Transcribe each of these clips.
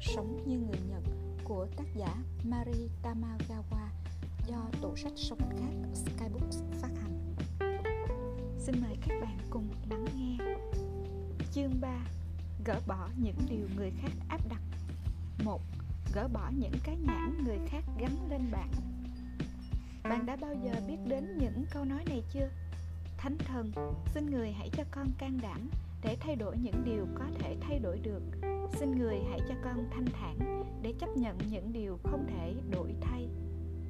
sống như người Nhật của tác giả Mari Tamagawa do tủ sách sống khác Skybooks phát hành. Xin mời các bạn cùng lắng nghe. Chương 3: Gỡ bỏ những điều người khác áp đặt. 1. Gỡ bỏ những cái nhãn người khác gắn lên bạn. Bạn đã bao giờ biết đến những câu nói này chưa? Thánh thần, xin người hãy cho con can đảm để thay đổi những điều có thể thay đổi được xin người hãy cho con thanh thản để chấp nhận những điều không thể đổi thay.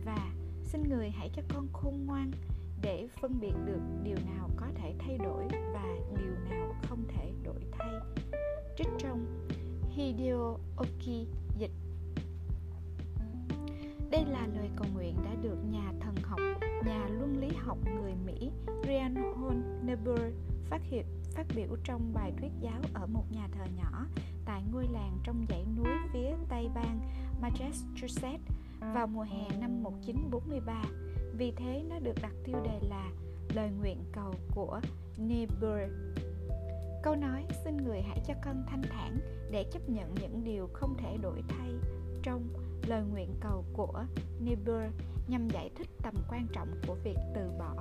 Và xin người hãy cho con khôn ngoan để phân biệt được điều nào có thể thay đổi và điều nào không thể đổi thay. Trích trong Hideo Oki dịch. Đây là lời cầu nguyện đã được nhà thần học, nhà luân lý học người Mỹ Reinhold Niebuhr phát hiện phát biểu trong bài thuyết giáo ở một nhà thờ nhỏ tại ngôi làng trong dãy núi phía tây bang Massachusetts vào mùa hè năm 1943. Vì thế, nó được đặt tiêu đề là lời nguyện cầu của Niebuhr. Câu nói, xin người hãy cho con thanh thản để chấp nhận những điều không thể đổi thay trong lời nguyện cầu của Niebuhr nhằm giải thích tầm quan trọng của việc từ bỏ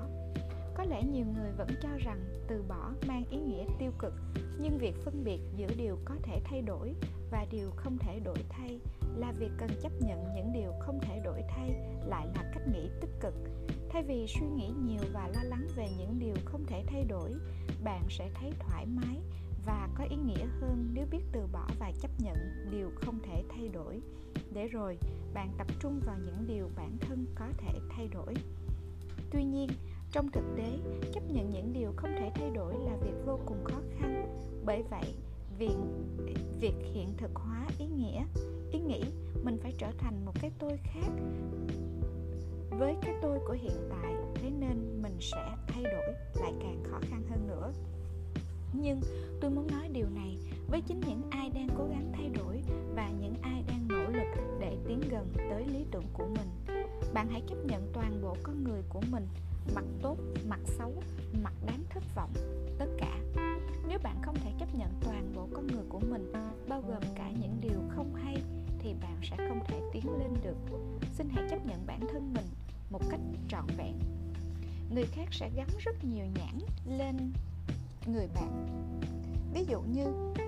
có lẽ nhiều người vẫn cho rằng từ bỏ mang ý nghĩa tiêu cực, nhưng việc phân biệt giữa điều có thể thay đổi và điều không thể đổi thay là việc cần chấp nhận những điều không thể đổi thay lại là cách nghĩ tích cực. Thay vì suy nghĩ nhiều và lo lắng về những điều không thể thay đổi, bạn sẽ thấy thoải mái và có ý nghĩa hơn nếu biết từ bỏ và chấp nhận điều không thể thay đổi. Để rồi, bạn tập trung vào những điều bản thân có thể thay đổi. Tuy nhiên trong thực tế, chấp nhận những điều không thể thay đổi là việc vô cùng khó khăn. Bởi vậy việc việc hiện thực hóa ý nghĩa, ý nghĩ, mình phải trở thành một cái tôi khác. Với cái tôi của hiện tại, thế nên mình sẽ thay đổi, lại càng khó khăn hơn nữa. Nhưng tôi muốn nói điều này với chính những ai đang cố gắng thay đổi và những ai đang nỗ lực để tiến gần tới lý tưởng của mình. Bạn hãy chấp nhận toàn bộ con người của mình mặt tốt, mặt xấu, mặt đáng thất vọng, tất cả. Nếu bạn không thể chấp nhận toàn bộ con người của mình, bao gồm cả những điều không hay, thì bạn sẽ không thể tiến lên được. Xin hãy chấp nhận bản thân mình một cách trọn vẹn. Người khác sẽ gắn rất nhiều nhãn lên người bạn. Ví dụ như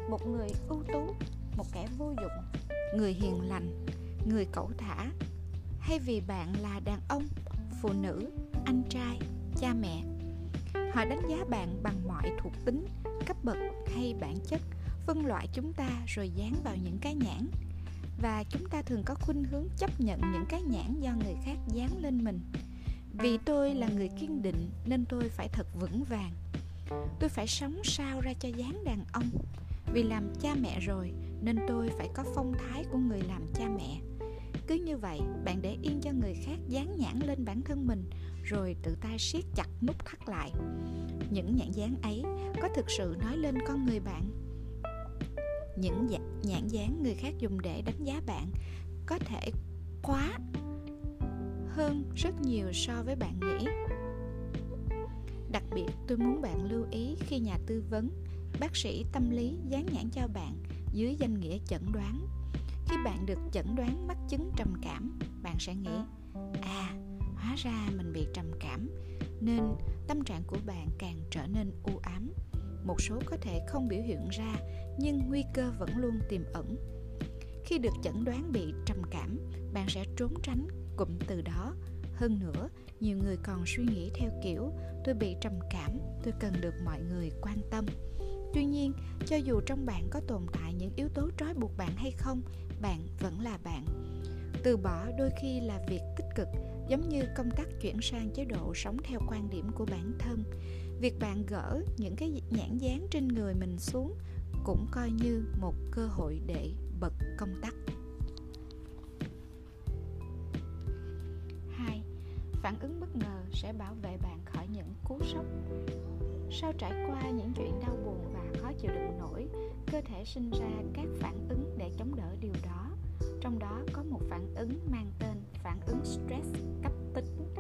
một người ưu tú, một kẻ vô dụng, người hiền lành, người cẩu thả, hay vì bạn là đàn ông phụ nữ, anh trai, cha mẹ. Họ đánh giá bạn bằng mọi thuộc tính, cấp bậc hay bản chất, phân loại chúng ta rồi dán vào những cái nhãn. Và chúng ta thường có khuynh hướng chấp nhận những cái nhãn do người khác dán lên mình. Vì tôi là người kiên định nên tôi phải thật vững vàng. Tôi phải sống sao ra cho dáng đàn ông. Vì làm cha mẹ rồi nên tôi phải có phong thái của người làm cha mẹ cứ như vậy, bạn để yên cho người khác dán nhãn lên bản thân mình, rồi tự tay siết chặt nút thắt lại. Những nhãn dán ấy có thực sự nói lên con người bạn? Những dạ, nhãn dán người khác dùng để đánh giá bạn có thể quá hơn rất nhiều so với bạn nghĩ. Đặc biệt, tôi muốn bạn lưu ý khi nhà tư vấn, bác sĩ tâm lý dán nhãn cho bạn dưới danh nghĩa chẩn đoán khi bạn được chẩn đoán mắc chứng trầm cảm, bạn sẽ nghĩ à hóa ra mình bị trầm cảm, nên tâm trạng của bạn càng trở nên u ám. Một số có thể không biểu hiện ra, nhưng nguy cơ vẫn luôn tiềm ẩn. Khi được chẩn đoán bị trầm cảm, bạn sẽ trốn tránh, cụm từ đó. Hơn nữa, nhiều người còn suy nghĩ theo kiểu, tôi bị trầm cảm, tôi cần được mọi người quan tâm. Tuy nhiên, cho dù trong bạn có tồn tại những yếu tố trói buộc bạn hay không bạn vẫn là bạn. Từ bỏ đôi khi là việc tích cực, giống như công tác chuyển sang chế độ sống theo quan điểm của bản thân. Việc bạn gỡ những cái nhãn dán trên người mình xuống cũng coi như một cơ hội để bật công tắc. Hai, phản ứng bất ngờ sẽ bảo vệ bạn khỏi những cú sốc. Sau trải qua những chuyện đau buồn và chịu đựng nổi, cơ thể sinh ra các phản ứng để chống đỡ điều đó. Trong đó có một phản ứng mang tên phản ứng stress cấp tính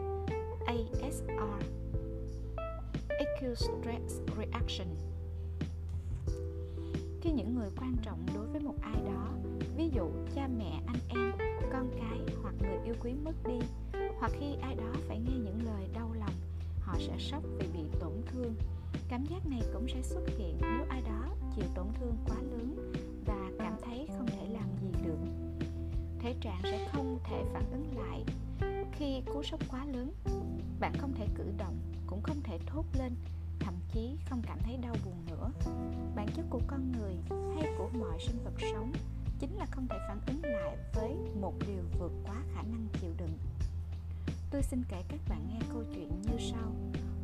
ASR Acute Stress Reaction. Khi những người người quan trọng đối với một ai đó, ví dụ cha mẹ, anh em, con cái hoặc người yêu quý mất đi, hoặc khi ai đó phải nghe những lời đau lòng, họ sẽ sốc vì bị tổn thương cảm giác này cũng sẽ xuất hiện nếu ai đó chịu tổn thương quá lớn và cảm thấy không thể làm gì được. Thể trạng sẽ không thể phản ứng lại khi cú sốc quá lớn. Bạn không thể cử động, cũng không thể thốt lên, thậm chí không cảm thấy đau buồn nữa. Bản chất của con người hay của mọi sinh vật sống chính là không thể phản ứng lại với một điều vượt quá khả năng chịu đựng. Tôi xin kể các bạn nghe câu chuyện như sau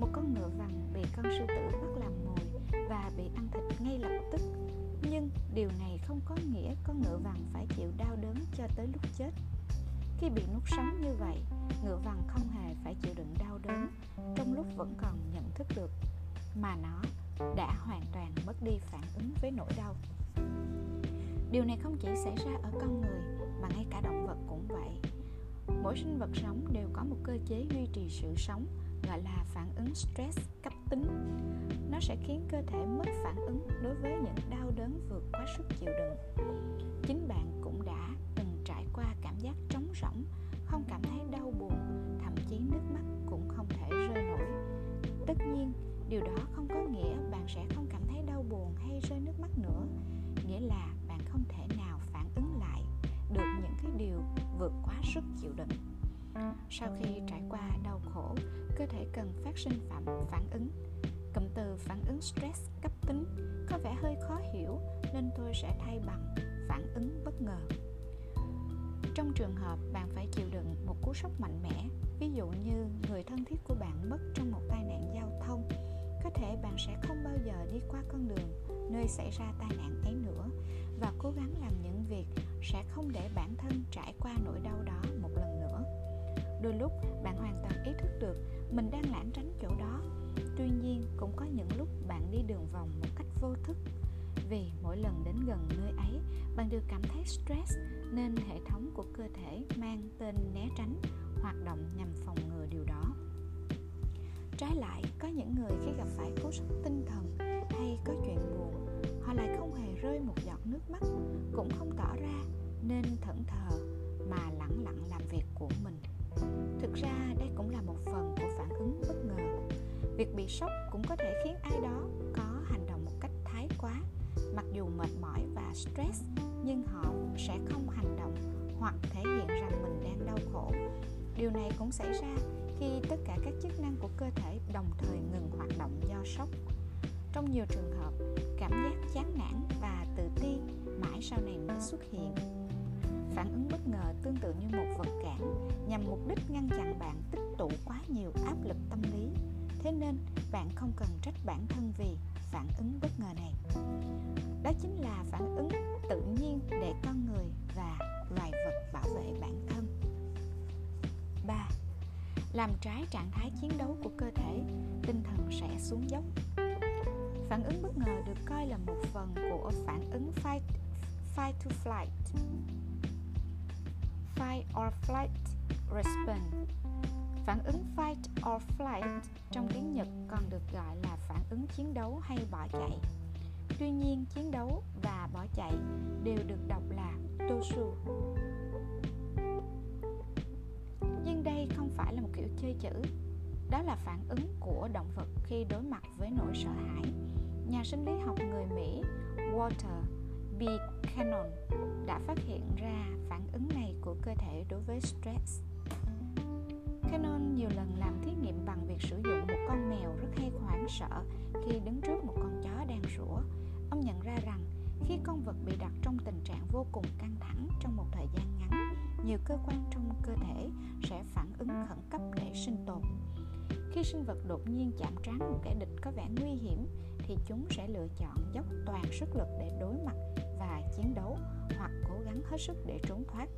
một con ngựa vằn bị con sư tử bắt làm mồi và bị ăn thịt ngay lập tức. Nhưng điều này không có nghĩa con ngựa vằn phải chịu đau đớn cho tới lúc chết. Khi bị nuốt sống như vậy, ngựa vằn không hề phải chịu đựng đau đớn, trong lúc vẫn còn nhận thức được, mà nó đã hoàn toàn mất đi phản ứng với nỗi đau. Điều này không chỉ xảy ra ở con người, mà ngay cả động vật cũng vậy. Mỗi sinh vật sống đều có một cơ chế duy trì sự sống gọi là phản ứng stress cấp tính. Nó sẽ khiến cơ thể mất phản ứng đối với những đau đớn vượt quá sức chịu đựng. Chính bạn cũng đã từng trải qua cảm giác trống rỗng, không cảm thấy đau buồn, thậm chí nước mắt cũng không thể rơi nổi. Tất nhiên, điều đó không có nghĩa bạn sẽ không cảm thấy đau buồn hay rơi nước mắt nữa. Nghĩa là bạn không thể nào phản ứng lại được những cái điều vượt quá sức chịu đựng sau khi trải qua đau khổ, cơ thể cần phát sinh phạm, phản ứng. Cụm từ phản ứng stress cấp tính có vẻ hơi khó hiểu, nên tôi sẽ thay bằng phản ứng bất ngờ. Trong trường hợp bạn phải chịu đựng một cú sốc mạnh mẽ, ví dụ như người thân thiết của bạn mất trong một tai nạn giao thông, có thể bạn sẽ không bao giờ đi qua con đường nơi xảy ra tai nạn ấy nữa và cố gắng làm những việc sẽ không để bản thân trải qua nỗi đau đó một lần đôi lúc bạn hoàn toàn ý thức được mình đang lãng tránh chỗ đó. Tuy nhiên, cũng có những lúc bạn đi đường vòng một cách vô thức. Vì mỗi lần đến gần nơi ấy, bạn đều cảm thấy stress nên hệ thống của cơ thể mang tên né tránh hoạt động nhằm phòng ngừa điều đó. Trái lại, có những người khi gặp phải cú sốc tinh thần hay có chuyện buồn, họ lại không hề rơi một giọt nước mắt, cũng không tỏ ra nên thẫn thờ mà lặng lặng làm việc của mình thực ra đây cũng là một phần của phản ứng bất ngờ. Việc bị sốc cũng có thể khiến ai đó có hành động một cách thái quá. Mặc dù mệt mỏi và stress, nhưng họ sẽ không hành động hoặc thể hiện rằng mình đang đau khổ. Điều này cũng xảy ra khi tất cả các chức năng của cơ thể đồng thời ngừng hoạt động do sốc. Trong nhiều trường hợp, cảm giác chán nản và tự ti mãi sau này mới xuất hiện phản ứng bất ngờ tương tự như một vật cản nhằm mục đích ngăn chặn bạn tích tụ quá nhiều áp lực tâm lý thế nên bạn không cần trách bản thân vì phản ứng bất ngờ này đó chính là phản ứng tự nhiên để con người và loài vật bảo vệ bản thân 3. Làm trái trạng thái chiến đấu của cơ thể, tinh thần sẽ xuống dốc. Phản ứng bất ngờ được coi là một phần của phản ứng fight, fight to flight Fight or flight response Phản ứng fight or flight trong tiếng Nhật còn được gọi là phản ứng chiến đấu hay bỏ chạy. Tuy nhiên, chiến đấu và bỏ chạy đều được đọc là tosu. Nhưng đây không phải là một kiểu chơi chữ. Đó là phản ứng của động vật khi đối mặt với nỗi sợ hãi. Nhà sinh lý học người Mỹ Walter B. Cannon đã phát hiện ra phản ứng này của cơ thể đối với stress Canon nhiều lần làm thí nghiệm bằng việc sử dụng một con mèo rất hay hoảng sợ khi đứng trước một con chó đang sủa. Ông nhận ra rằng khi con vật bị đặt trong tình trạng vô cùng căng thẳng trong một thời gian ngắn, nhiều cơ quan trong cơ thể sẽ phản ứng khẩn cấp để sinh tồn. Khi sinh vật đột nhiên chạm trán một kẻ địch có vẻ nguy hiểm thì chúng sẽ lựa chọn dốc toàn sức lực để đối mặt và chiến đấu hoặc cố gắng hết sức để trốn thoát.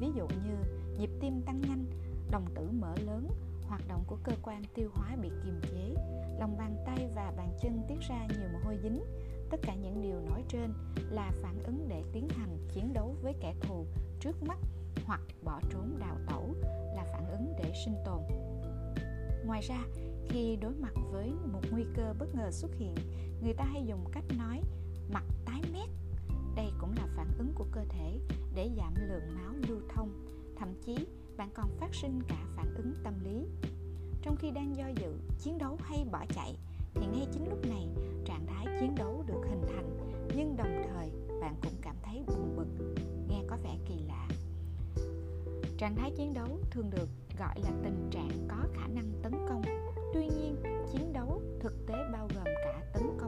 Ví dụ như nhịp tim tăng nhanh, đồng tử mở lớn, hoạt động của cơ quan tiêu hóa bị kiềm chế, lòng bàn tay và bàn chân tiết ra nhiều mồ hôi dính. Tất cả những điều nói trên là phản ứng để tiến hành chiến đấu với kẻ thù trước mắt hoặc bỏ trốn đào tẩu là phản ứng để sinh tồn. Ngoài ra, khi đối mặt với một nguy cơ bất ngờ xuất hiện, người ta hay dùng cách nói mặt tái mét đây cũng là phản ứng của cơ thể để giảm lượng máu lưu thông. Thậm chí, bạn còn phát sinh cả phản ứng tâm lý. Trong khi đang do dự, chiến đấu hay bỏ chạy, thì ngay chính lúc này, trạng thái chiến đấu được hình thành. Nhưng đồng thời, bạn cũng cảm thấy buồn bực. Nghe có vẻ kỳ lạ. Trạng thái chiến đấu thường được gọi là tình trạng có khả năng tấn công. Tuy nhiên, chiến đấu thực tế bao gồm cả tấn công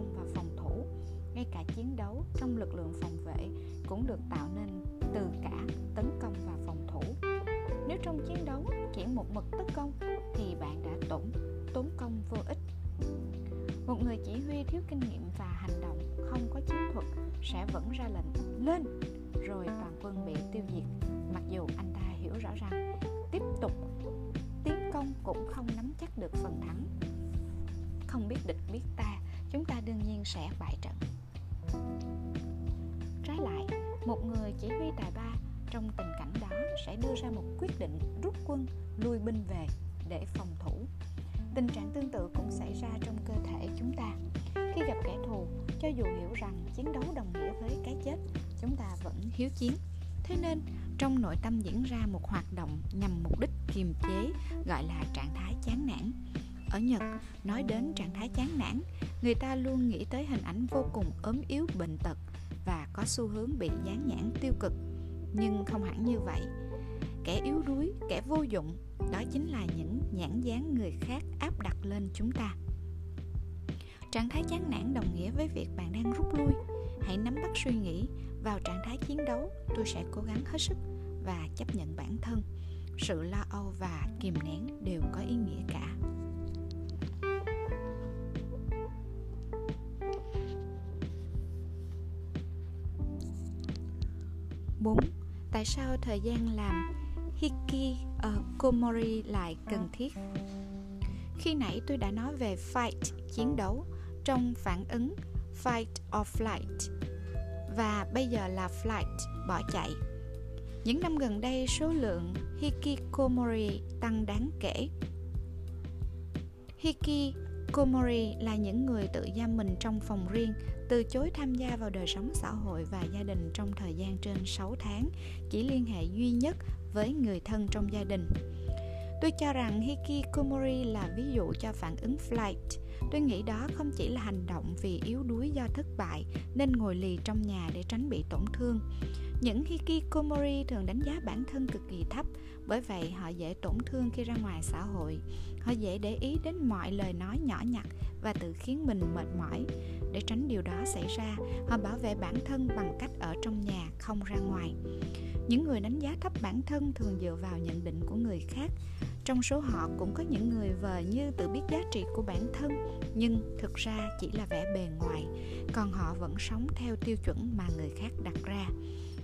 chiến đấu trong lực lượng phòng vệ cũng được tạo nên từ cả tấn công và phòng thủ. Nếu trong chiến đấu chỉ một mực tấn công, thì bạn đã tổn, tốn công vô ích. Một người chỉ huy thiếu kinh nghiệm và hành động không có chiến thuật sẽ vẫn ra lệnh lên, rồi toàn quân bị tiêu diệt. Mặc dù anh ta hiểu rõ rằng tiếp tục tiến công cũng không nắm chắc được phần thắng. Không biết địch biết ta, chúng ta đương nhiên sẽ bại trận trái lại, một người chỉ huy tài ba trong tình cảnh đó sẽ đưa ra một quyết định rút quân, lui binh về để phòng thủ. Tình trạng tương tự cũng xảy ra trong cơ thể chúng ta. Khi gặp kẻ thù, cho dù hiểu rằng chiến đấu đồng nghĩa với cái chết, chúng ta vẫn hiếu chiến. Thế nên, trong nội tâm diễn ra một hoạt động nhằm mục đích kiềm chế, gọi là trạng thái chán nản. Ở nhật, nói đến trạng thái chán nản, người ta luôn nghĩ tới hình ảnh vô cùng ốm yếu, bệnh tật và có xu hướng bị dán nhãn tiêu cực. Nhưng không hẳn như vậy. Kẻ yếu đuối, kẻ vô dụng, đó chính là những nhãn dán người khác áp đặt lên chúng ta. Trạng thái chán nản đồng nghĩa với việc bạn đang rút lui. Hãy nắm bắt suy nghĩ. Vào trạng thái chiến đấu, tôi sẽ cố gắng hết sức và chấp nhận bản thân. Sự lo âu và kìm nén đều có ý nghĩa cả. Tại sao thời gian làm hiki ờ, komori lại cần thiết? Khi nãy tôi đã nói về fight, chiến đấu, trong phản ứng fight or flight và bây giờ là flight, bỏ chạy. Những năm gần đây số lượng hikikomori tăng đáng kể. Hiki Komori là những người tự giam mình trong phòng riêng từ chối tham gia vào đời sống xã hội và gia đình trong thời gian trên 6 tháng, chỉ liên hệ duy nhất với người thân trong gia đình. Tôi cho rằng hikikomori là ví dụ cho phản ứng flight. Tôi nghĩ đó không chỉ là hành động vì yếu đuối do thất bại nên ngồi lì trong nhà để tránh bị tổn thương. Những hikikomori thường đánh giá bản thân cực kỳ thấp, bởi vậy họ dễ tổn thương khi ra ngoài xã hội. Họ dễ để ý đến mọi lời nói nhỏ nhặt và tự khiến mình mệt mỏi. Để tránh điều đó xảy ra họ bảo vệ bản thân bằng cách ở trong nhà không ra ngoài. Những người đánh giá thấp bản thân thường dựa vào nhận định của người khác. Trong số họ cũng có những người vờ như tự biết giá trị của bản thân nhưng thực ra chỉ là vẻ bề ngoài còn họ vẫn sống theo tiêu chuẩn mà người khác đặt ra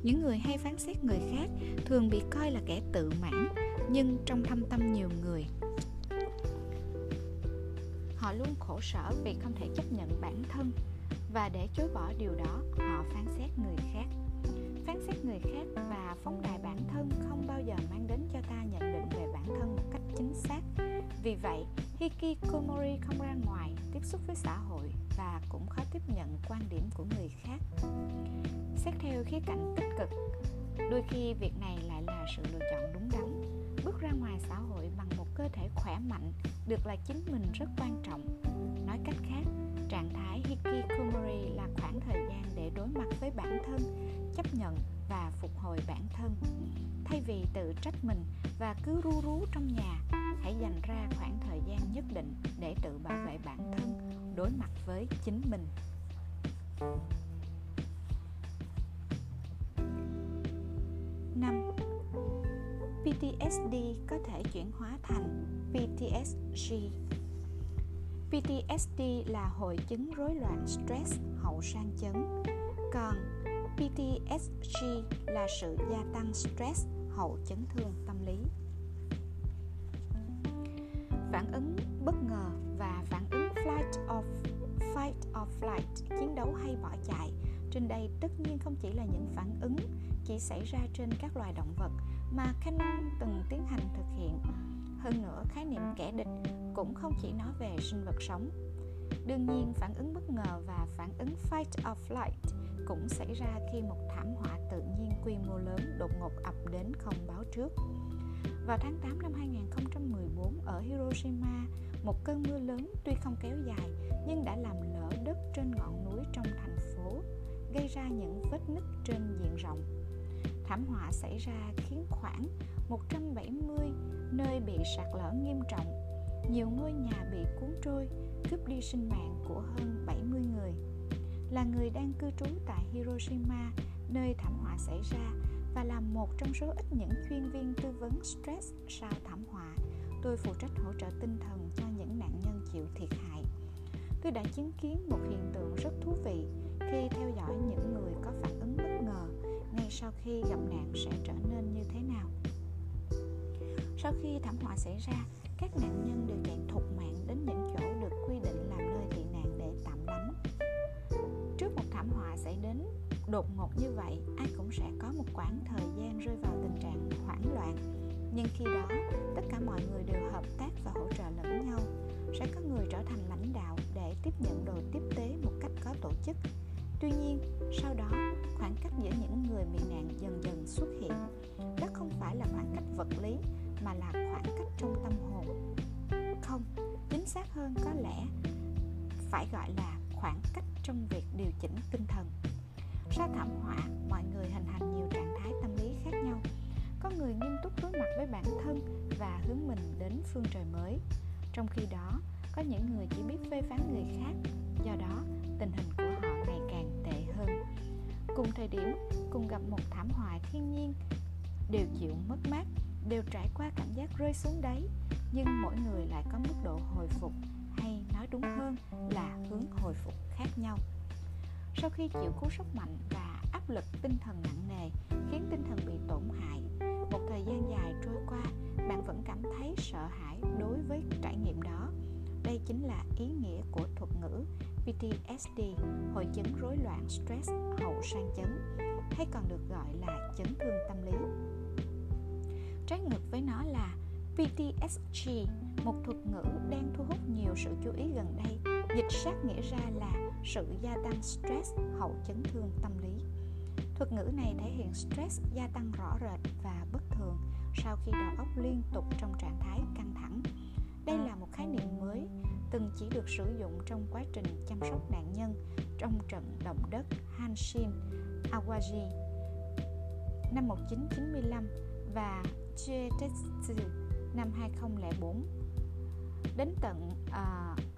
những người hay phán xét người khác thường bị coi là kẻ tự mãn, nhưng trong thâm tâm nhiều người, họ luôn khổ sở vì không thể chấp nhận bản thân và để chối bỏ điều đó, họ phán xét người khác. Phán xét người khác và phóng đại bản thân không bao giờ mang đến cho ta nhận định về bản thân một cách chính xác. Vì vậy hikikomori không ra ngoài tiếp xúc với xã hội và cũng khó tiếp nhận quan điểm của người khác. Xét theo khía cạnh tích cực, đôi khi việc này lại là sự lựa chọn đúng đắn. Bước ra ngoài xã hội bằng một cơ thể khỏe mạnh được là chính mình rất quan trọng. Nói cách khác, trạng thái hikikomori là khoảng thời gian để đối mặt với bản thân, chấp nhận và phục hồi bản thân. Thay vì tự trách mình và cứ ru rú trong nhà hãy dành ra khoảng thời gian nhất định để tự bảo vệ bản thân đối mặt với chính mình năm PTSD có thể chuyển hóa thành PTSD. PTSD là hội chứng rối loạn stress hậu sang chấn, còn PTSD là sự gia tăng stress hậu chấn thương tâm lý. Phản ứng bất ngờ và phản ứng flight of fight or flight, chiến đấu hay bỏ chạy trên đây tất nhiên không chỉ là những phản ứng chỉ xảy ra trên các loài động vật mà Canon từng tiến hành thực hiện. Hơn nữa, khái niệm kẻ địch cũng không chỉ nói về sinh vật sống. Đương nhiên, phản ứng bất ngờ và phản ứng fight or flight cũng xảy ra khi một thảm họa tự nhiên quy mô lớn đột ngột ập đến không báo trước. Vào tháng 8 năm 2014 ở Hiroshima, một cơn mưa lớn tuy không kéo dài nhưng đã làm lở đất trên ngọn núi trong thành phố, gây ra những vết nứt trên diện rộng. Thảm họa xảy ra khiến khoảng 170 nơi bị sạt lở nghiêm trọng, nhiều ngôi nhà bị cuốn trôi, cướp đi sinh mạng của hơn 70 người. Là người đang cư trú tại Hiroshima, nơi thảm họa xảy ra và là một trong số ít những chuyên viên tư vấn stress sau thảm họa, tôi phụ trách hỗ trợ tinh thần cho những nạn nhân chịu thiệt hại. Tôi đã chứng kiến một hiện tượng rất thú vị khi theo dõi những người có phản ứng bất ngờ ngay sau khi gặp nạn sẽ trở nên như thế nào. Sau khi thảm họa xảy ra, các nạn nhân đều chạy thục mạng đến những chỗ được quy định làm nơi tị nạn để tạm lánh. Trước một thảm họa xảy đến đột ngột như vậy, ai cũng sẽ có một khoảng thời gian rơi vào tình trạng hoảng loạn. Nhưng khi đó, tất cả mọi người đều hợp tác và hỗ trợ lẫn nhau. Sẽ có người trở thành lãnh đạo để tiếp nhận đồ tiếp tế một cách có tổ chức. Tuy nhiên, sau đó, khoảng cách giữa những người bị nạn dần dần xuất hiện. Đó không phải là khoảng cách vật lý mà là khoảng cách trong tâm hồn không chính xác hơn có lẽ phải gọi là khoảng cách trong việc điều chỉnh tinh thần sau thảm họa, mọi người hình thành nhiều trạng thái tâm lý khác nhau. Có người nghiêm túc đối mặt với bản thân và hướng mình đến phương trời mới. Trong khi đó, có những người chỉ biết phê phán người khác, do đó tình hình của họ ngày càng tệ hơn. Cùng thời điểm, cùng gặp một thảm họa thiên nhiên, đều chịu mất mát, đều trải qua cảm giác rơi xuống đáy, nhưng mỗi người lại có mức độ hồi phục, hay nói đúng hơn là hướng hồi phục khác nhau sau khi chịu cú sốc mạnh và áp lực tinh thần nặng nề khiến tinh thần bị tổn hại một thời gian dài trôi qua bạn vẫn cảm thấy sợ hãi đối với trải nghiệm đó đây chính là ý nghĩa của thuật ngữ PTSD, hội chứng rối loạn stress hậu sang chấn, hay còn được gọi là chấn thương tâm lý. Trái ngược với nó là PTSG, một thuật ngữ đang thu hút nhiều sự chú ý gần đây. Dịch sát nghĩa ra là sự gia tăng stress hậu chấn thương tâm lý. Thuật ngữ này thể hiện stress gia tăng rõ rệt và bất thường sau khi đầu óc liên tục trong trạng thái căng thẳng. Đây là một khái niệm mới từng chỉ được sử dụng trong quá trình chăm sóc nạn nhân trong trận động đất Hanshin, Awaji năm 1995 và Jetetsu năm 2004 đến tận uh,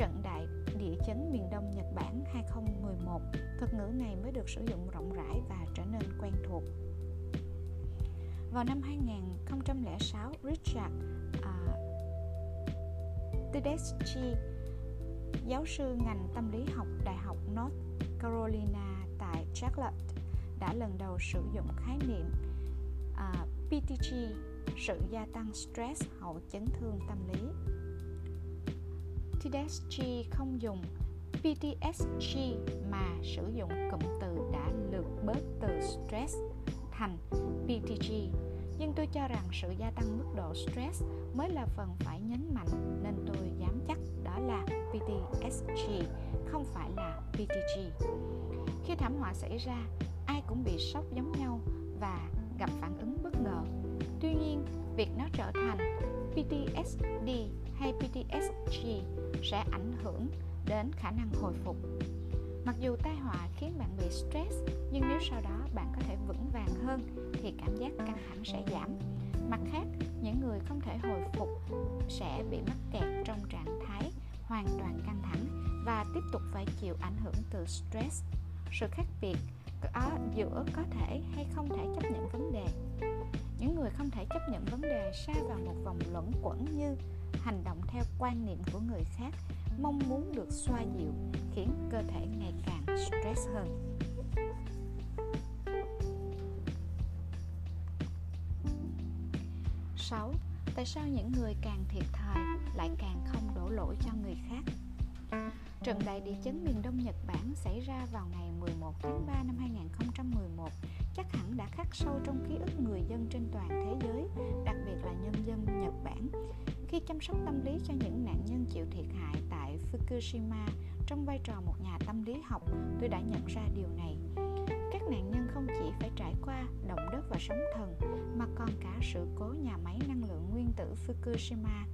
trận đại địa chấn miền Đông Nhật Bản 2011 thuật ngữ này mới được sử dụng rộng rãi và trở nên quen thuộc. Vào năm 2006 Richard uh, Tedeschi giáo sư ngành tâm lý học Đại học North Carolina tại Charlotte đã lần đầu sử dụng khái niệm à, uh, PTG sự gia tăng stress hậu chấn thương tâm lý. PTSG không dùng. PTSG mà sử dụng cụm từ đã lược bớt từ stress thành PTG nhưng tôi cho rằng sự gia tăng mức độ stress mới là phần phải nhấn mạnh nên tôi dám chắc đó là PTSG không phải là PTG khi thảm họa xảy ra, ai cũng bị sốc giống nhau và gặp phản ứng bất ngờ. Tuy nhiên, việc nó trở thành PTSD hay PTSG sẽ ảnh hưởng đến khả năng hồi phục. Mặc dù tai họa khiến bạn bị stress, nhưng nếu sau đó bạn có thể vững vàng hơn thì cảm giác căng thẳng sẽ giảm. Mặt khác, những người không thể hồi phục sẽ bị mắc kẹt trong trạng thái hoàn toàn căng thẳng và tiếp tục phải chịu ảnh hưởng từ stress. Sự khác biệt ở giữa có thể hay không thể chấp nhận vấn đề những người không thể chấp nhận vấn đề sa vào một vòng luẩn quẩn như hành động theo quan niệm của người khác, mong muốn được xoa dịu, khiến cơ thể ngày càng stress hơn Sáu. Tại sao những người càng thiệt thòi lại càng không đổ lỗi cho người khác? Trận đại địa chấn miền Đông Nhật Bản xảy ra vào ngày 11 tháng 3 năm 2011 chắc hẳn đã khắc sâu trong ký ức người dân trên toàn thế giới, đặc biệt là nhân dân Nhật Bản. khi chăm sóc tâm lý cho những nạn nhân chịu thiệt hại tại Fukushima trong vai trò một nhà tâm lý học tôi đã nhận ra điều này. Các nạn nhân không chỉ phải trải qua động đất và sóng thần mà còn cả sự cố nhà máy năng lượng nguyên tử Fukushima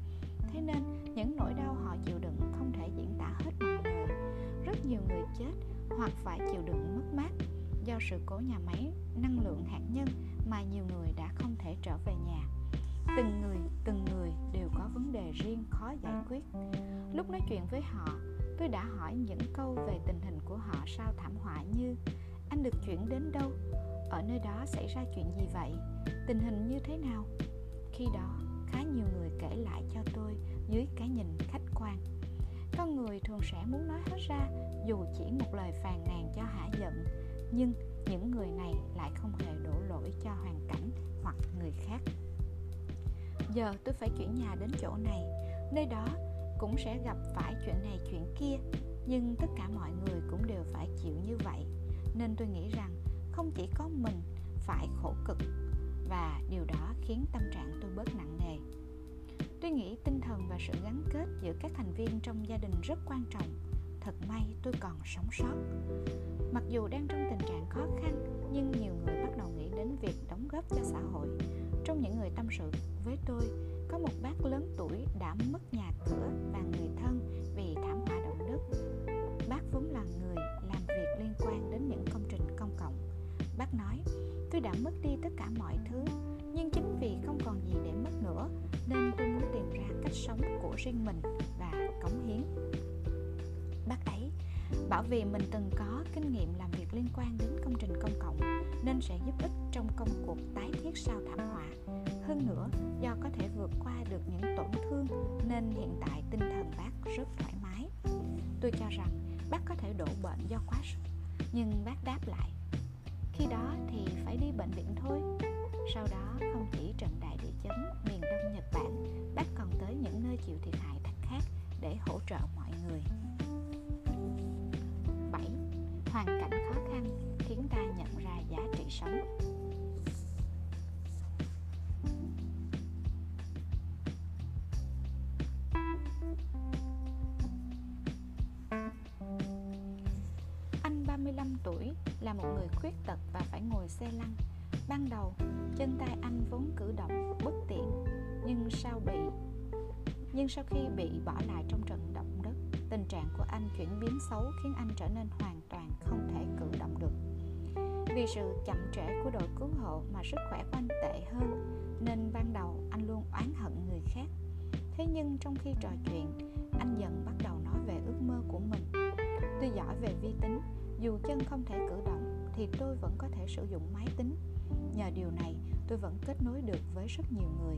thế nên, những nỗi đau họ chịu đựng không thể diễn tả hết bằng lời. Rất nhiều người chết hoặc phải chịu đựng mất mát do sự cố nhà máy năng lượng hạt nhân mà nhiều người đã không thể trở về nhà. Từng người từng người đều có vấn đề riêng khó giải quyết. Lúc nói chuyện với họ, tôi đã hỏi những câu về tình hình của họ sau thảm họa như, anh được chuyển đến đâu? Ở nơi đó xảy ra chuyện gì vậy? Tình hình như thế nào? Khi đó khá nhiều người kể lại cho tôi dưới cái nhìn khách quan. Con người thường sẽ muốn nói hết ra, dù chỉ một lời phàn nàn cho hả giận, nhưng những người này lại không hề đổ lỗi cho hoàn cảnh hoặc người khác. Giờ tôi phải chuyển nhà đến chỗ này, nơi đó cũng sẽ gặp phải chuyện này chuyện kia, nhưng tất cả mọi người cũng đều phải chịu như vậy, nên tôi nghĩ rằng không chỉ có mình phải khổ cực và điều đó khiến tâm trạng tôi bớt nặng nề. Tôi nghĩ tinh thần và sự gắn kết giữa các thành viên trong gia đình rất quan trọng. Thật may tôi còn sống sót. Mặc dù đang trong tình trạng khó khăn, nhưng nhiều người bắt đầu nghĩ đến việc đóng góp cho xã hội. Trong những người tâm sự với tôi, có một bác lớn tuổi đã mất nhà cửa và người thân vì thảm họa động đất. Bác vốn là người làm việc liên quan đến những công trình công cộng. Bác nói tôi đã mất đi tất cả mọi thứ. Nhưng chính vì không còn gì để mất nữa, nên tôi muốn tìm ra cách sống của riêng mình và cống hiến. Bác ấy bảo vì mình từng có kinh nghiệm làm việc liên quan đến công trình công cộng, nên sẽ giúp ích trong công cuộc tái thiết sau thảm họa. Hơn nữa, do có thể vượt qua được những tổn thương, nên hiện tại tinh thần bác rất thoải mái. Tôi cho rằng bác có thể đổ bệnh do quá sức, nhưng bác đáp lại khi đó thì phải đi bệnh viện thôi sau đó, không chỉ trận đại địa chấn, miền đông nhật bản bác còn tới những nơi chịu thiệt hại khác để hỗ trợ mọi người 7. Hoàn cảnh khó khăn khiến ta nhận ra giá trị sống Anh 35 tuổi là một người khuyết tật và phải ngồi xe lăn. Ban đầu, chân tay anh vốn cử động bất tiện Nhưng sau bị Nhưng sau khi bị bỏ lại trong trận động đất Tình trạng của anh chuyển biến xấu khiến anh trở nên hoàn toàn không thể cử động được. Vì sự chậm trễ của đội cứu hộ mà sức khỏe của anh tệ hơn Nên ban đầu anh luôn oán hận người khác. Thế nhưng trong khi trò chuyện Anh dần bắt đầu nói về ước mơ của mình. Tôi giỏi về vi tính dù chân không thể cử động, Thì tôi vẫn có thể sử dụng máy tính. Nhờ điều này, tôi vẫn kết nối được với rất nhiều người.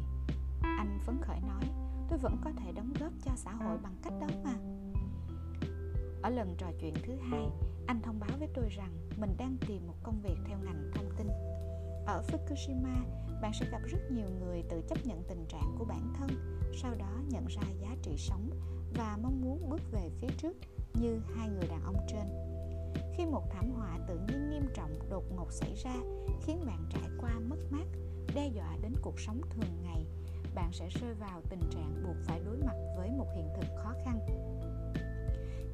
Anh phấn khởi nói, Tôi vẫn có thể đóng góp cho xã hội bằng cách đó mà. Ở lần trò chuyện thứ hai, Anh thông báo với tôi rằng Mình đang tìm một công việc theo ngành thông tin. Ở Fukushima, Bạn sẽ gặp rất nhiều người tự chấp nhận tình trạng của bản thân, Sau đó nhận ra giá trị sống Và mong muốn bước về phía trước Như hai người đàn ông trên khi một thảm họa tự nhiên nghiêm trọng đột ngột xảy ra, khiến bạn trải qua mất mát, đe dọa đến cuộc sống thường ngày. Bạn sẽ rơi vào tình trạng buộc phải đối mặt với một hiện thực khó khăn.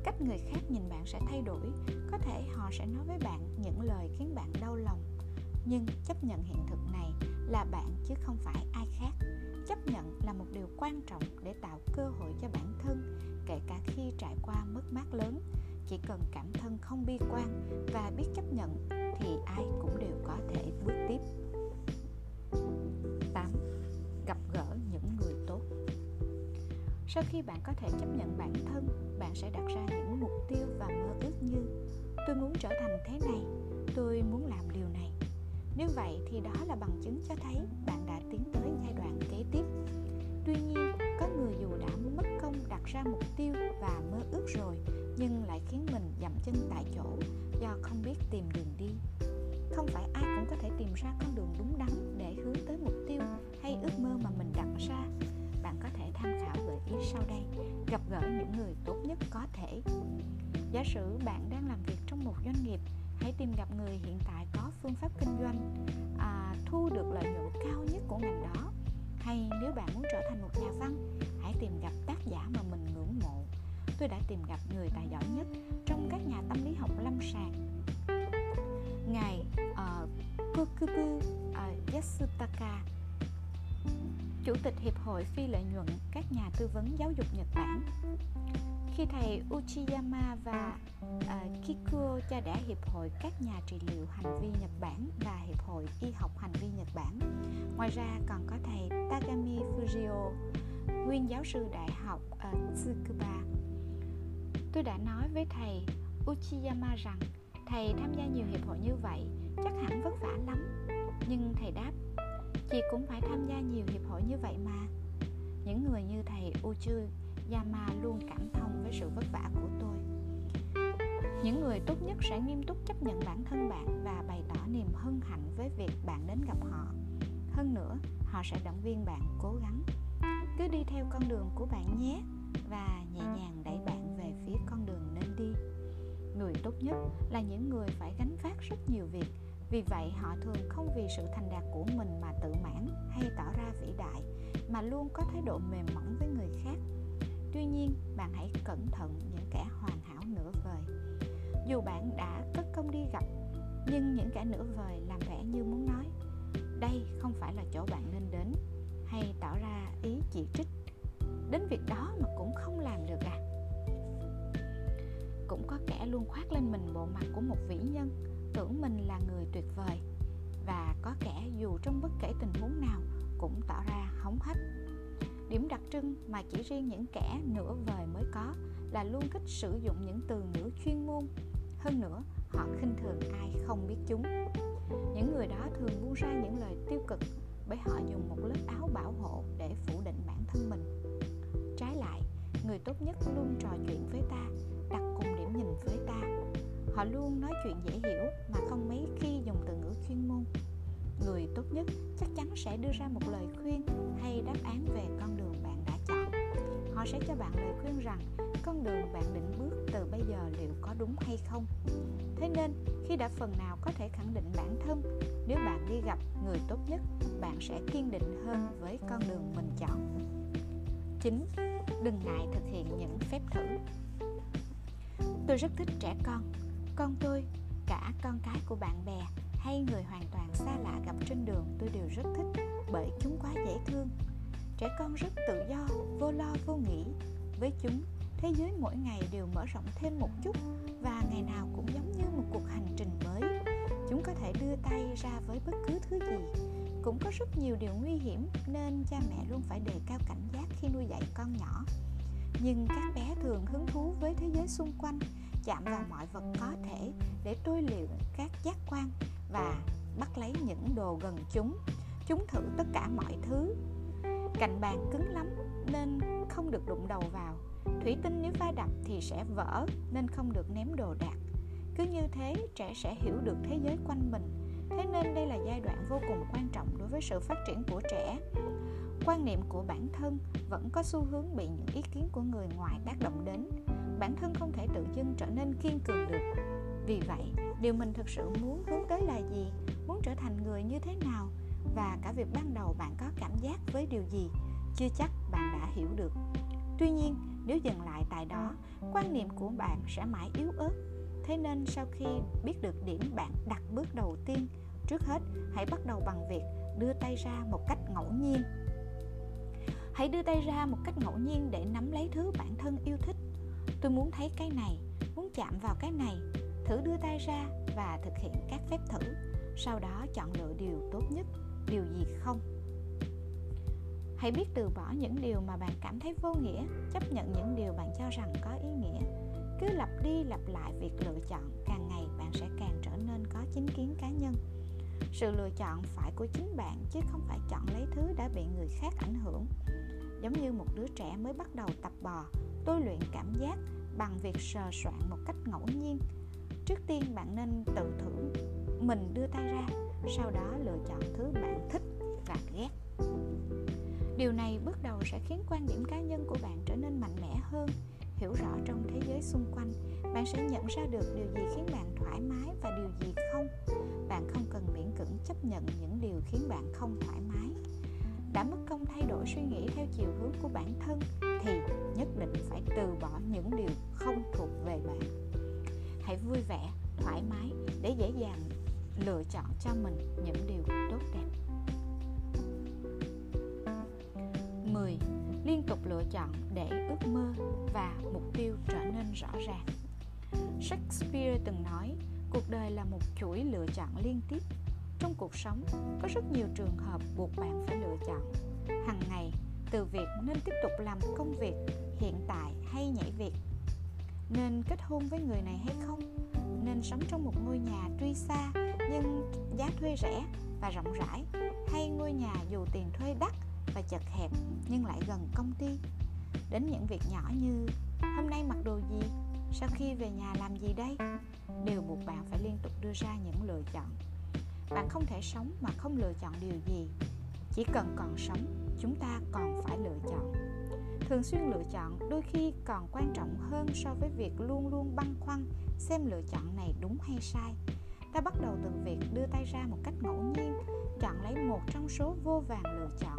Cách người khác nhìn bạn sẽ thay đổi, có thể họ sẽ nói với bạn những lời khiến bạn đau lòng. Nhưng chấp nhận hiện thực này là bạn chứ không phải ai khác. Chấp nhận là một điều quan trọng để tạo cơ hội cho bản thân, kể cả khi trải qua mất mát lớn chỉ cần cảm thân không bi quan và biết chấp nhận thì ai cũng đều có thể bước tiếp. 8. Gặp gỡ những người tốt. Sau khi bạn có thể chấp nhận bản thân, bạn sẽ đặt ra những mục tiêu và mơ ước như Tôi muốn trở thành thế này, tôi muốn làm điều này. Nếu vậy thì đó là bằng chứng cho thấy bạn đã tiến tới giai đoạn kế tiếp. Tuy nhiên, có người dù đã mất công đặt ra mục tiêu và mơ ước rồi nhưng lại khiến mình dậm chân tại chỗ do không biết tìm đường đi. Không phải ai cũng có thể tìm ra con đường đúng đắn để hướng tới mục tiêu hay ước mơ mà mình đặt ra. Bạn có thể tham khảo gợi ý sau đây gặp gỡ những người tốt nhất có thể. Giả sử bạn đang làm việc trong một doanh nghiệp hãy tìm gặp người hiện tại có phương pháp kinh doanh à, thu được lợi nhuận cao nhất của ngành đó. Hay nếu bạn muốn trở thành một nhà văn hãy tìm gặp tác giả mà mình ngưỡng mộ tôi đã tìm gặp người tài giỏi nhất trong các nhà tâm lý học lâm sàng. Ngài ờ, uh, Kokubu uh, ờ, Yasutaka chủ tịch hiệp hội phi lợi nhuận các nhà tư vấn giáo dục Nhật Bản. Khi thầy Uchiyama và uh, Kikuo cha đẻ hiệp hội các nhà trị liệu hành vi Nhật Bản và hiệp hội y học hành vi Nhật Bản. Ngoài ra còn có thầy Tagami Fujio nguyên giáo sư đại học uh, Tsukuba tôi đã nói với thầy Uchiyama rằng, thầy tham gia nhiều hiệp hội như vậy, chắc hẳn vất vả lắm. Nhưng thầy đáp, chị cũng phải tham gia nhiều hiệp hội như vậy mà. Những người như thầy Uchiyama luôn cảm thông với sự vất vả của tôi. Những người tốt nhất sẽ nghiêm túc chấp nhận bản thân bạn và bày tỏ niềm hân hạnh với việc bạn đến gặp họ. Hơn nữa, họ sẽ động viên bạn cố gắng. Cứ đi theo con đường của bạn nhé và nhẹ nhàng đẩy bạn tốt nhất là những người phải gánh vác rất nhiều việc. Vì vậy, họ thường không vì sự thành đạt của mình mà tự mãn hay tỏ ra vĩ đại, mà luôn có thái độ mềm mỏng với người khác. Tuy nhiên, bạn hãy cẩn thận những kẻ hoàn hảo nửa vời. Dù bạn đã cất công đi gặp, nhưng những kẻ nửa vời làm vẻ như muốn nói, đây không phải là chỗ bạn nên đến, hay tỏ ra ý chỉ trích, đến việc đó mà cũng không làm được à? Cũng có kẻ luôn khoác lên mình bộ mặt của một vĩ nhân, tưởng mình là người tuyệt vời. Và có kẻ dù trong bất kể tình huống nào cũng tỏ ra hóng hách. Điểm đặc trưng mà chỉ riêng những kẻ nửa vời mới có là luôn thích sử dụng những từ ngữ chuyên môn. Hơn nữa, họ khinh thường ai không biết chúng. Những người đó thường buông ra những lời tiêu cực bởi họ dùng một lớp áo bảo hộ để phủ định bản thân mình. Trái lại, người tốt nhất luôn trò chuyện với ta cùng với ta. Họ luôn nói chuyện dễ hiểu mà không mấy khi dùng từ ngữ chuyên môn. Người tốt nhất chắc chắn sẽ đưa ra một lời khuyên hay đáp án về con đường bạn đã chọn. Họ sẽ cho bạn lời khuyên rằng con đường bạn định bước từ bây giờ liệu có đúng hay không. Thế nên, khi đã phần nào có thể khẳng định bản thân, nếu bạn đi gặp người tốt nhất, bạn sẽ kiên định hơn với con đường mình chọn. 9. Đừng ngại thực hiện những phép thử. Tôi rất thích trẻ con. Con tôi, cả con cái của bạn bè hay người hoàn toàn xa lạ gặp trên đường tôi đều rất thích bởi chúng quá dễ thương. Trẻ con rất tự do vô lo vô nghĩ. Với chúng thế giới mỗi ngày đều mở rộng thêm một chút và ngày nào cũng giống như một cuộc hành trình mới. Chúng có thể đưa tay ra với bất cứ thứ gì. Cũng có rất nhiều điều nguy hiểm nên cha mẹ luôn phải đề cao cảnh giác khi nuôi dạy con nhỏ nhưng các bé thường hứng thú với thế giới xung quanh, chạm vào mọi vật có thể để tôi luyện các giác quan và bắt lấy những đồ gần chúng chúng thử tất cả mọi thứ. Cạnh bàn cứng lắm nên không được đụng đầu vào. Thủy tinh nếu va đập thì sẽ vỡ nên không được ném đồ đạc. Cứ như thế, trẻ sẽ hiểu được thế giới quanh mình. Thế nên đây là giai đoạn vô cùng quan trọng đối với sự phát triển của trẻ quan niệm của bản thân vẫn có xu hướng bị những ý kiến của người ngoài tác động đến. Bản thân không thể tự dưng trở nên kiên cường được. Vì vậy, điều mình thực sự muốn hướng tới là gì? Muốn trở thành người như thế nào? Và cả việc ban đầu bạn có cảm giác với điều gì? Chưa chắc bạn đã hiểu được. Tuy nhiên, nếu dừng lại tại đó, quan niệm của bạn sẽ mãi yếu ớt. Thế nên sau khi biết được điểm bạn đặt bước đầu tiên, trước hết, hãy bắt đầu bằng việc đưa tay ra một cách ngẫu nhiên hãy đưa tay ra một cách ngẫu nhiên để nắm lấy thứ bản thân yêu thích. Tôi muốn thấy cái này, muốn chạm vào cái này. Thử đưa tay ra và thực hiện các phép thử. Sau đó chọn lựa điều tốt nhất, điều gì không? Hãy biết từ bỏ những điều mà bạn cảm thấy vô nghĩa, chấp nhận những điều bạn cho rằng có ý nghĩa. Cứ lặp đi lặp lại việc lựa chọn, càng ngày bạn sẽ càng trở nên có chính kiến cá nhân. Sự lựa chọn phải của chính bạn, chứ không phải chọn lấy thứ đã bị người khác ảnh hưởng giống như một đứa trẻ mới bắt đầu tập bò, tôi luyện cảm giác bằng việc sờ soạn một cách ngẫu nhiên. Trước tiên bạn nên tự thưởng mình đưa tay ra, sau đó lựa chọn thứ bạn thích và ghét. Điều này bước đầu sẽ khiến quan điểm cá nhân của bạn trở nên mạnh mẽ hơn, hiểu rõ trong thế giới xung quanh. Bạn sẽ nhận ra được điều gì khiến bạn thoải mái và điều gì không. Bạn không cần miễn cưỡng chấp nhận những điều khiến bạn không thoải mái đã mất công thay đổi suy nghĩ theo chiều hướng của bản thân thì nhất định phải từ bỏ những điều không thuộc về bạn hãy vui vẻ thoải mái để dễ dàng lựa chọn cho mình những điều tốt đẹp 10. Liên tục lựa chọn để ước mơ và mục tiêu trở nên rõ ràng. Shakespeare từng nói, cuộc đời là một chuỗi lựa chọn liên tiếp. Trong cuộc sống, có rất nhiều trường hợp buộc bạn phải lựa chọn. Hằng ngày, từ việc nên tiếp tục làm công việc hiện tại hay nhảy việc, nên kết hôn với người này hay không, nên sống trong một ngôi nhà tuy xa nhưng giá thuê rẻ và rộng rãi, hay ngôi nhà dù tiền thuê đắt và chật hẹp nhưng lại gần công ty? Đến những việc nhỏ như hôm nay mặc đồ gì? Sau khi về nhà làm gì đây? đều buộc bạn phải liên tục đưa ra những lựa chọn bạn không thể sống mà không lựa chọn điều gì. Chỉ cần còn sống, chúng ta còn phải lựa chọn. Thường xuyên lựa chọn đôi khi còn quan trọng hơn so với việc luôn luôn băn khoăn xem lựa chọn này đúng hay sai. Ta bắt đầu từ việc đưa tay ra một cách ngẫu nhiên, chọn lấy một trong số vô vàng lựa chọn.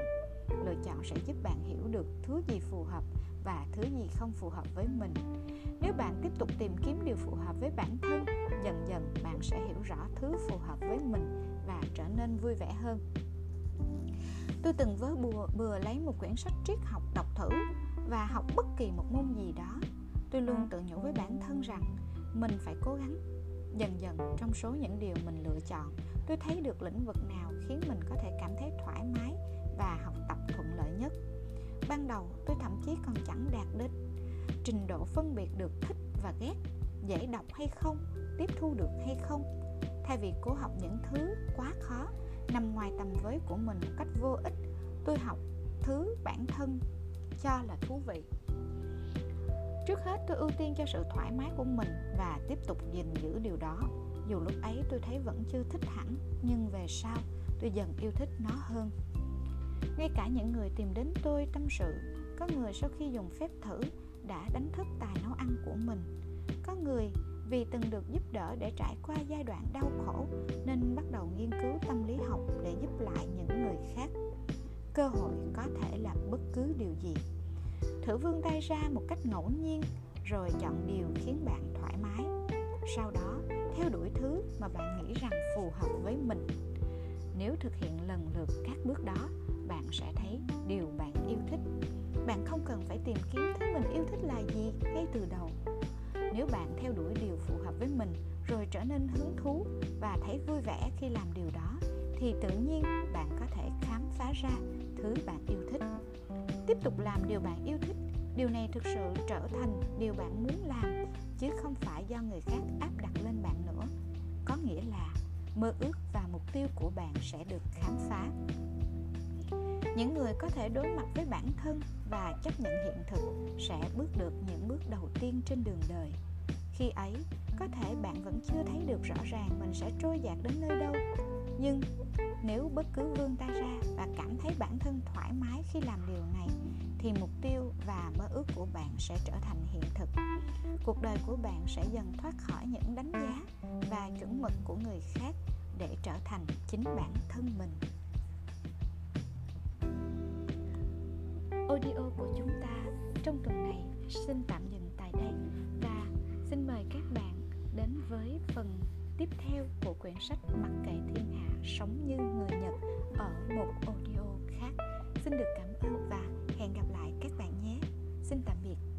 Lựa chọn sẽ giúp bạn hiểu được thứ gì phù hợp và thứ gì không phù hợp với mình. Nếu bạn tiếp tục tìm kiếm điều phù hợp với bản thân dần dần bạn sẽ hiểu rõ thứ phù hợp với mình và trở nên vui vẻ hơn. Tôi từng vớ bùa, bừa lấy một quyển sách triết học đọc thử và học bất kỳ một môn gì đó. Tôi luôn tự nhủ với bản thân rằng mình phải cố gắng. Dần dần, trong số những điều mình lựa chọn, tôi thấy được lĩnh vực nào khiến mình có thể cảm thấy thoải mái và học tập thuận lợi nhất. Ban đầu, tôi thậm chí còn chẳng đạt đến trình độ phân biệt được thích và ghét dễ đọc hay không, tiếp thu được hay không. Thay vì cố học những thứ quá khó, nằm ngoài tầm với của mình một cách vô ích, tôi học thứ bản thân cho là thú vị. Trước hết, tôi ưu tiên cho sự thoải mái của mình và tiếp tục gìn giữ điều đó. Dù lúc ấy tôi thấy vẫn chưa thích hẳn, nhưng về sau, tôi dần yêu thích nó hơn. Ngay cả những người tìm đến tôi tâm sự, có người sau khi dùng phép thử đã đánh thức tài nấu ăn của mình có người vì từng được giúp đỡ để trải qua giai đoạn đau khổ nên bắt đầu nghiên cứu tâm lý học để giúp lại những người khác. Cơ hội có thể là bất cứ điều gì. Thử vươn tay ra một cách ngẫu nhiên rồi chọn điều khiến bạn thoải mái. Sau đó, theo đuổi thứ mà bạn nghĩ rằng phù hợp với mình. Nếu thực hiện lần lượt các bước đó, bạn sẽ thấy điều bạn yêu thích. Bạn không cần phải tìm kiếm thứ mình yêu thích là gì ngay từ đầu nếu bạn theo đuổi điều phù hợp với mình, rồi trở nên hứng thú và thấy vui vẻ khi làm điều đó, thì tự nhiên bạn có thể khám phá ra thứ bạn yêu thích. Tiếp tục làm điều bạn yêu thích, điều này thực sự trở thành điều bạn muốn làm, chứ không phải do người khác áp đặt lên bạn nữa. Có nghĩa là mơ ước và mục tiêu của bạn sẽ được khám phá. Những người có thể đối mặt với bản thân và chấp nhận hiện thực sẽ bước được những bước đầu tiên trên đường đời khi ấy, có thể bạn vẫn chưa thấy được rõ ràng mình sẽ trôi dạt đến nơi đâu. Nhưng nếu bất cứ vươn tay ra và cảm thấy bản thân thoải mái khi làm điều này, thì mục tiêu và mơ ước của bạn sẽ trở thành hiện thực. Cuộc đời của bạn sẽ dần thoát khỏi những đánh giá và chuẩn mực của người khác để trở thành chính bản thân mình. Audio của chúng ta trong tuần này xin tạm dừng tại đây xin mời các bạn đến với phần tiếp theo của quyển sách Mặc kệ thiên hạ, sống như người Nhật ở một audio khác. Xin được cảm ơn và hẹn gặp lại các bạn nhé. Xin tạm biệt.